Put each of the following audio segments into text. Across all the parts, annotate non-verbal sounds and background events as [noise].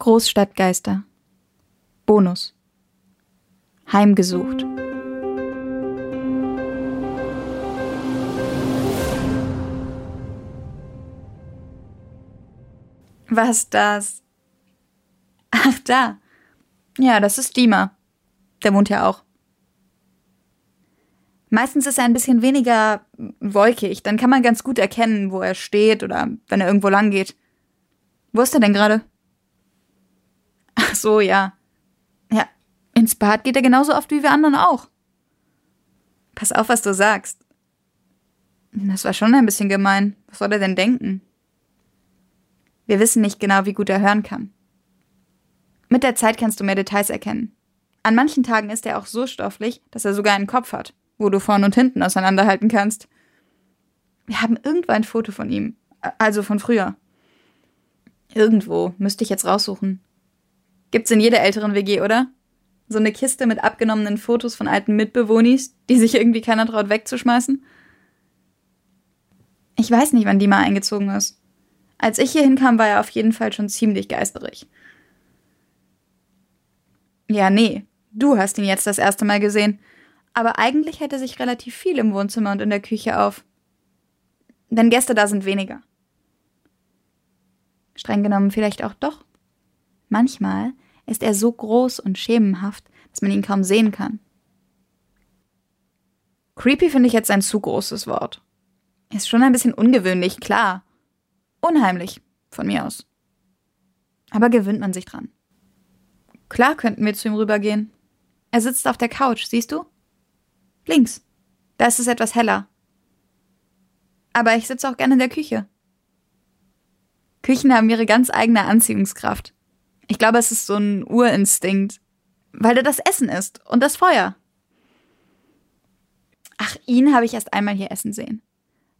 Großstadtgeister. Bonus. Heimgesucht. Was das? Ach, da. Ja, das ist Dima. Der wohnt ja auch. Meistens ist er ein bisschen weniger wolkig, dann kann man ganz gut erkennen, wo er steht oder wenn er irgendwo lang geht. Wo ist er denn gerade? Ach so, ja. Ja, ins Bad geht er genauso oft wie wir anderen auch. Pass auf, was du sagst. Das war schon ein bisschen gemein. Was soll er denn denken? Wir wissen nicht genau, wie gut er hören kann. Mit der Zeit kannst du mehr Details erkennen. An manchen Tagen ist er auch so stofflich, dass er sogar einen Kopf hat wo du vorn und hinten auseinanderhalten kannst. Wir haben irgendwo ein Foto von ihm. Also von früher. Irgendwo. Müsste ich jetzt raussuchen. Gibt's in jeder älteren WG, oder? So eine Kiste mit abgenommenen Fotos von alten Mitbewohnis, die sich irgendwie keiner traut wegzuschmeißen? Ich weiß nicht, wann die mal eingezogen ist. Als ich hier hinkam, war er auf jeden Fall schon ziemlich geisterig. Ja, nee. Du hast ihn jetzt das erste Mal gesehen aber eigentlich hätte sich relativ viel im Wohnzimmer und in der Küche auf. Denn Gäste da sind weniger. Streng genommen vielleicht auch doch. Manchmal ist er so groß und schemenhaft, dass man ihn kaum sehen kann. Creepy finde ich jetzt ein zu großes Wort. Ist schon ein bisschen ungewöhnlich, klar. Unheimlich, von mir aus. Aber gewöhnt man sich dran. Klar könnten wir zu ihm rübergehen. Er sitzt auf der Couch, siehst du? Links. Da ist es etwas heller. Aber ich sitze auch gerne in der Küche. Küchen haben ihre ganz eigene Anziehungskraft. Ich glaube, es ist so ein Urinstinkt, weil da das Essen ist und das Feuer. Ach, ihn habe ich erst einmal hier essen sehen.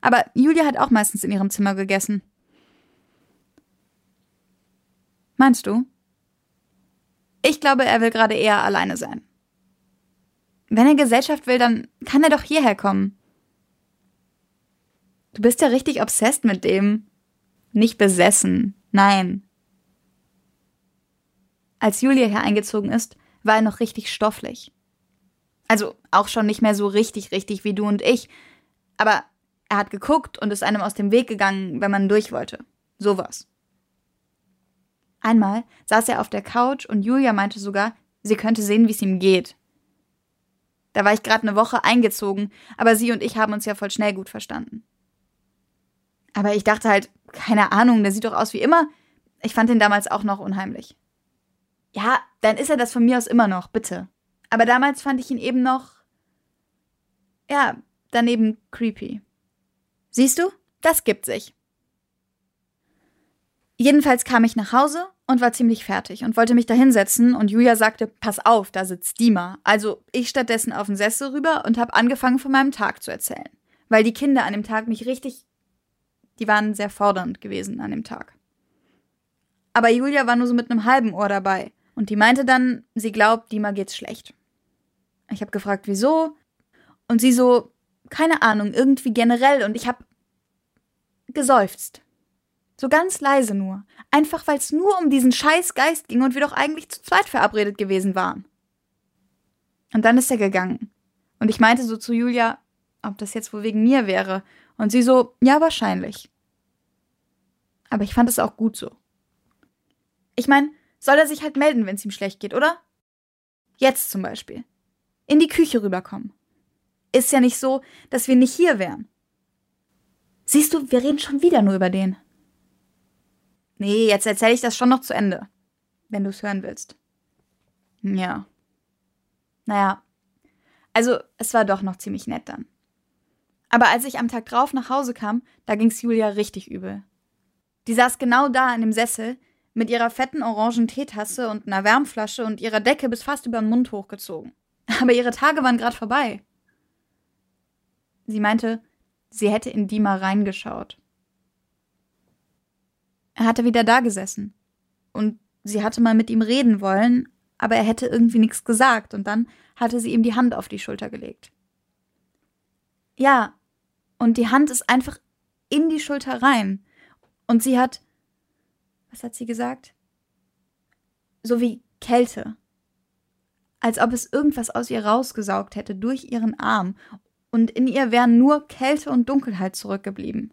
Aber Julia hat auch meistens in ihrem Zimmer gegessen. Meinst du? Ich glaube, er will gerade eher alleine sein. Wenn er Gesellschaft will, dann kann er doch hierher kommen. Du bist ja richtig obsessed mit dem. Nicht besessen. Nein. Als Julia hier eingezogen ist, war er noch richtig stofflich. Also auch schon nicht mehr so richtig, richtig wie du und ich. Aber er hat geguckt und ist einem aus dem Weg gegangen, wenn man durch wollte. Sowas. Einmal saß er auf der Couch und Julia meinte sogar, sie könnte sehen, wie es ihm geht. Da war ich gerade eine Woche eingezogen, aber sie und ich haben uns ja voll schnell gut verstanden. Aber ich dachte halt, keine Ahnung, der sieht doch aus wie immer. Ich fand ihn damals auch noch unheimlich. Ja, dann ist er das von mir aus immer noch, bitte. Aber damals fand ich ihn eben noch. Ja, daneben creepy. Siehst du? Das gibt sich. Jedenfalls kam ich nach Hause und war ziemlich fertig und wollte mich da hinsetzen und Julia sagte, pass auf, da sitzt Dima. Also ich stattdessen auf den Sessel rüber und habe angefangen von meinem Tag zu erzählen. Weil die Kinder an dem Tag mich richtig, die waren sehr fordernd gewesen an dem Tag. Aber Julia war nur so mit einem halben Ohr dabei und die meinte dann, sie glaubt, Dima geht's schlecht. Ich habe gefragt, wieso? Und sie so, keine Ahnung, irgendwie generell und ich habe geseufzt. So ganz leise nur. Einfach weil es nur um diesen scheiß Geist ging und wir doch eigentlich zu zweit verabredet gewesen waren. Und dann ist er gegangen. Und ich meinte so zu Julia, ob das jetzt wohl wegen mir wäre. Und sie so, ja, wahrscheinlich. Aber ich fand es auch gut so. Ich meine, soll er sich halt melden, wenn es ihm schlecht geht, oder? Jetzt zum Beispiel. In die Küche rüberkommen. Ist ja nicht so, dass wir nicht hier wären. Siehst du, wir reden schon wieder nur über den. Nee, jetzt erzähle ich das schon noch zu Ende. Wenn du es hören willst. Ja. Naja. Also, es war doch noch ziemlich nett dann. Aber als ich am Tag drauf nach Hause kam, da ging's Julia richtig übel. Die saß genau da in dem Sessel mit ihrer fetten orangen Teetasse und einer Wärmflasche und ihrer Decke bis fast über den Mund hochgezogen. [laughs] Aber ihre Tage waren gerade vorbei. Sie meinte, sie hätte in Dima reingeschaut. Er hatte wieder da gesessen. Und sie hatte mal mit ihm reden wollen, aber er hätte irgendwie nichts gesagt und dann hatte sie ihm die Hand auf die Schulter gelegt. Ja, und die Hand ist einfach in die Schulter rein. Und sie hat. Was hat sie gesagt? so wie Kälte. Als ob es irgendwas aus ihr rausgesaugt hätte durch ihren Arm und in ihr wären nur Kälte und Dunkelheit zurückgeblieben.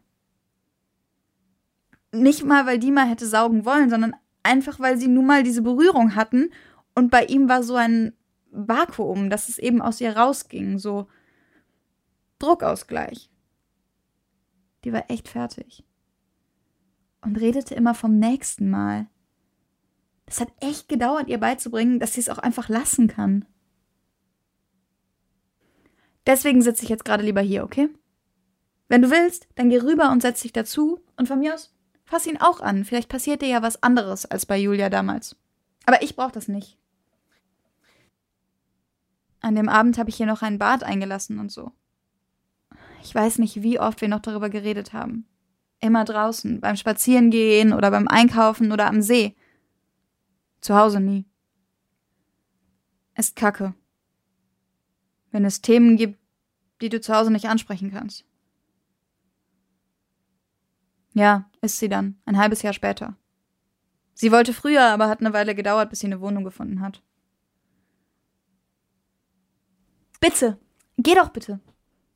Nicht mal, weil Dima hätte saugen wollen, sondern einfach, weil sie nun mal diese Berührung hatten und bei ihm war so ein Vakuum, dass es eben aus ihr rausging, so Druckausgleich. Die war echt fertig. Und redete immer vom nächsten Mal. Das hat echt gedauert, ihr beizubringen, dass sie es auch einfach lassen kann. Deswegen sitze ich jetzt gerade lieber hier, okay? Wenn du willst, dann geh rüber und setz dich dazu und von mir aus fass ihn auch an. Vielleicht passiert dir ja was anderes als bei Julia damals. Aber ich brauch das nicht. An dem Abend habe ich hier noch ein Bad eingelassen und so. Ich weiß nicht, wie oft wir noch darüber geredet haben. Immer draußen, beim Spazierengehen oder beim Einkaufen oder am See. Zu Hause nie. Ist kacke. Wenn es Themen gibt, die du zu Hause nicht ansprechen kannst. Ja, ist sie dann, ein halbes Jahr später. Sie wollte früher, aber hat eine Weile gedauert, bis sie eine Wohnung gefunden hat. Bitte, geh doch bitte.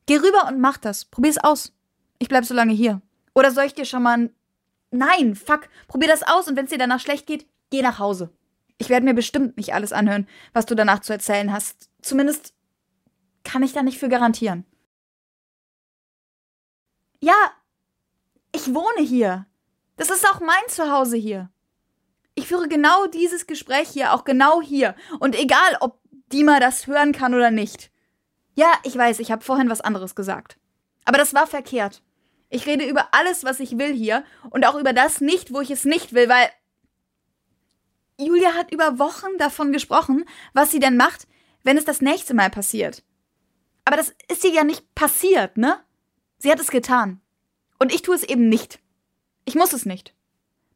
Geh rüber und mach das. Probier's aus. Ich bleib so lange hier. Oder soll ich dir schon mal. Nein, fuck. Probier das aus und wenn's dir danach schlecht geht, geh nach Hause. Ich werde mir bestimmt nicht alles anhören, was du danach zu erzählen hast. Zumindest kann ich da nicht für garantieren. Ja, ich wohne hier. Das ist auch mein Zuhause hier. Ich führe genau dieses Gespräch hier, auch genau hier. Und egal, ob Dima das hören kann oder nicht. Ja, ich weiß, ich habe vorhin was anderes gesagt. Aber das war verkehrt. Ich rede über alles, was ich will hier und auch über das nicht, wo ich es nicht will, weil Julia hat über Wochen davon gesprochen, was sie denn macht, wenn es das nächste Mal passiert. Aber das ist ihr ja nicht passiert, ne? Sie hat es getan. Und ich tue es eben nicht. Ich muss es nicht.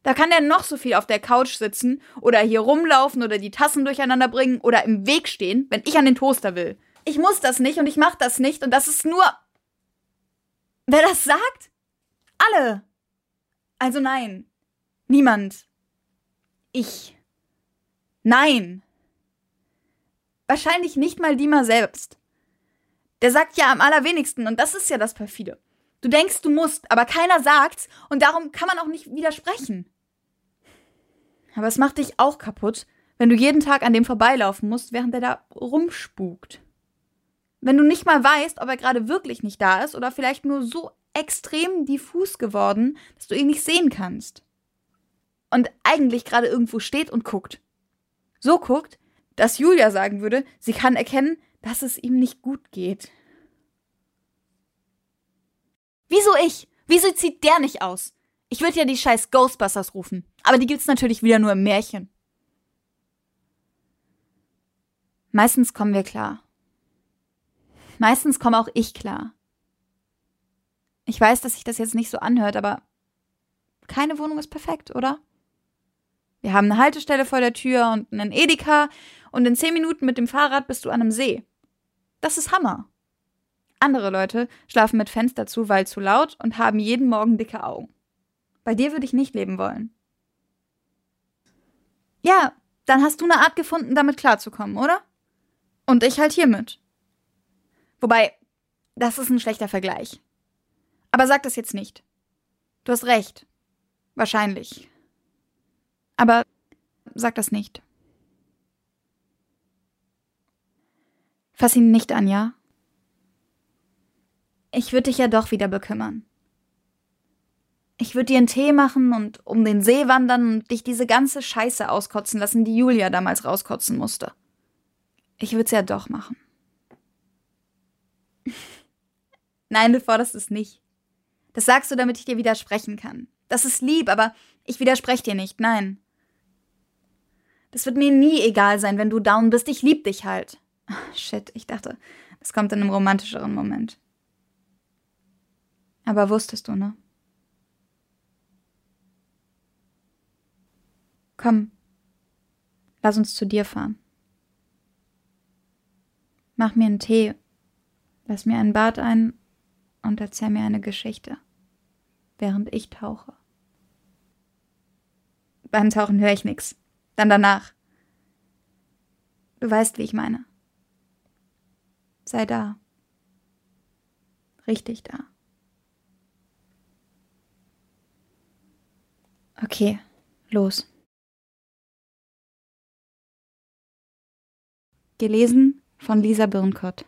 Da kann der noch so viel auf der Couch sitzen oder hier rumlaufen oder die Tassen durcheinander bringen oder im Weg stehen, wenn ich an den Toaster will. Ich muss das nicht und ich mach das nicht und das ist nur. Wer das sagt? Alle. Also nein. Niemand. Ich. Nein. Wahrscheinlich nicht mal Dima selbst. Der sagt ja am allerwenigsten und das ist ja das perfide. Du denkst, du musst, aber keiner sagt's und darum kann man auch nicht widersprechen. Aber es macht dich auch kaputt, wenn du jeden Tag an dem vorbeilaufen musst, während er da rumspukt. Wenn du nicht mal weißt, ob er gerade wirklich nicht da ist oder vielleicht nur so extrem diffus geworden, dass du ihn nicht sehen kannst. Und eigentlich gerade irgendwo steht und guckt. So guckt, dass Julia sagen würde, sie kann erkennen, dass es ihm nicht gut geht. Wieso ich? Wieso zieht der nicht aus? Ich würde ja die scheiß Ghostbusters rufen. Aber die gibt's natürlich wieder nur im Märchen. Meistens kommen wir klar. Meistens komme auch ich klar. Ich weiß, dass sich das jetzt nicht so anhört, aber keine Wohnung ist perfekt, oder? Wir haben eine Haltestelle vor der Tür und einen Edeka und in zehn Minuten mit dem Fahrrad bist du an einem See. Das ist Hammer. Andere Leute schlafen mit Fenster zu, weil zu laut und haben jeden Morgen dicke Augen. Bei dir würde ich nicht leben wollen. Ja, dann hast du eine Art gefunden, damit klarzukommen, oder? Und ich halt hiermit. Wobei, das ist ein schlechter Vergleich. Aber sag das jetzt nicht. Du hast recht. Wahrscheinlich. Aber sag das nicht. Fass ihn nicht an, ja? Ich würde dich ja doch wieder bekümmern. Ich würde dir einen Tee machen und um den See wandern und dich diese ganze Scheiße auskotzen lassen, die Julia damals rauskotzen musste. Ich würde es ja doch machen. [laughs] Nein, du forderst es nicht. Das sagst du, damit ich dir widersprechen kann. Das ist lieb, aber ich widerspreche dir nicht, nein. Das wird mir nie egal sein, wenn du down bist. Ich lieb dich halt. Shit, ich dachte, das kommt in einem romantischeren Moment. Aber wusstest du, ne? Komm, lass uns zu dir fahren. Mach mir einen Tee, Lass mir einen Bart ein und erzähl mir eine Geschichte, während ich tauche. Beim Tauchen höre ich nichts. Dann danach. Du weißt, wie ich meine. Sei da. Richtig da. Okay, los. Gelesen von Lisa Birnkott.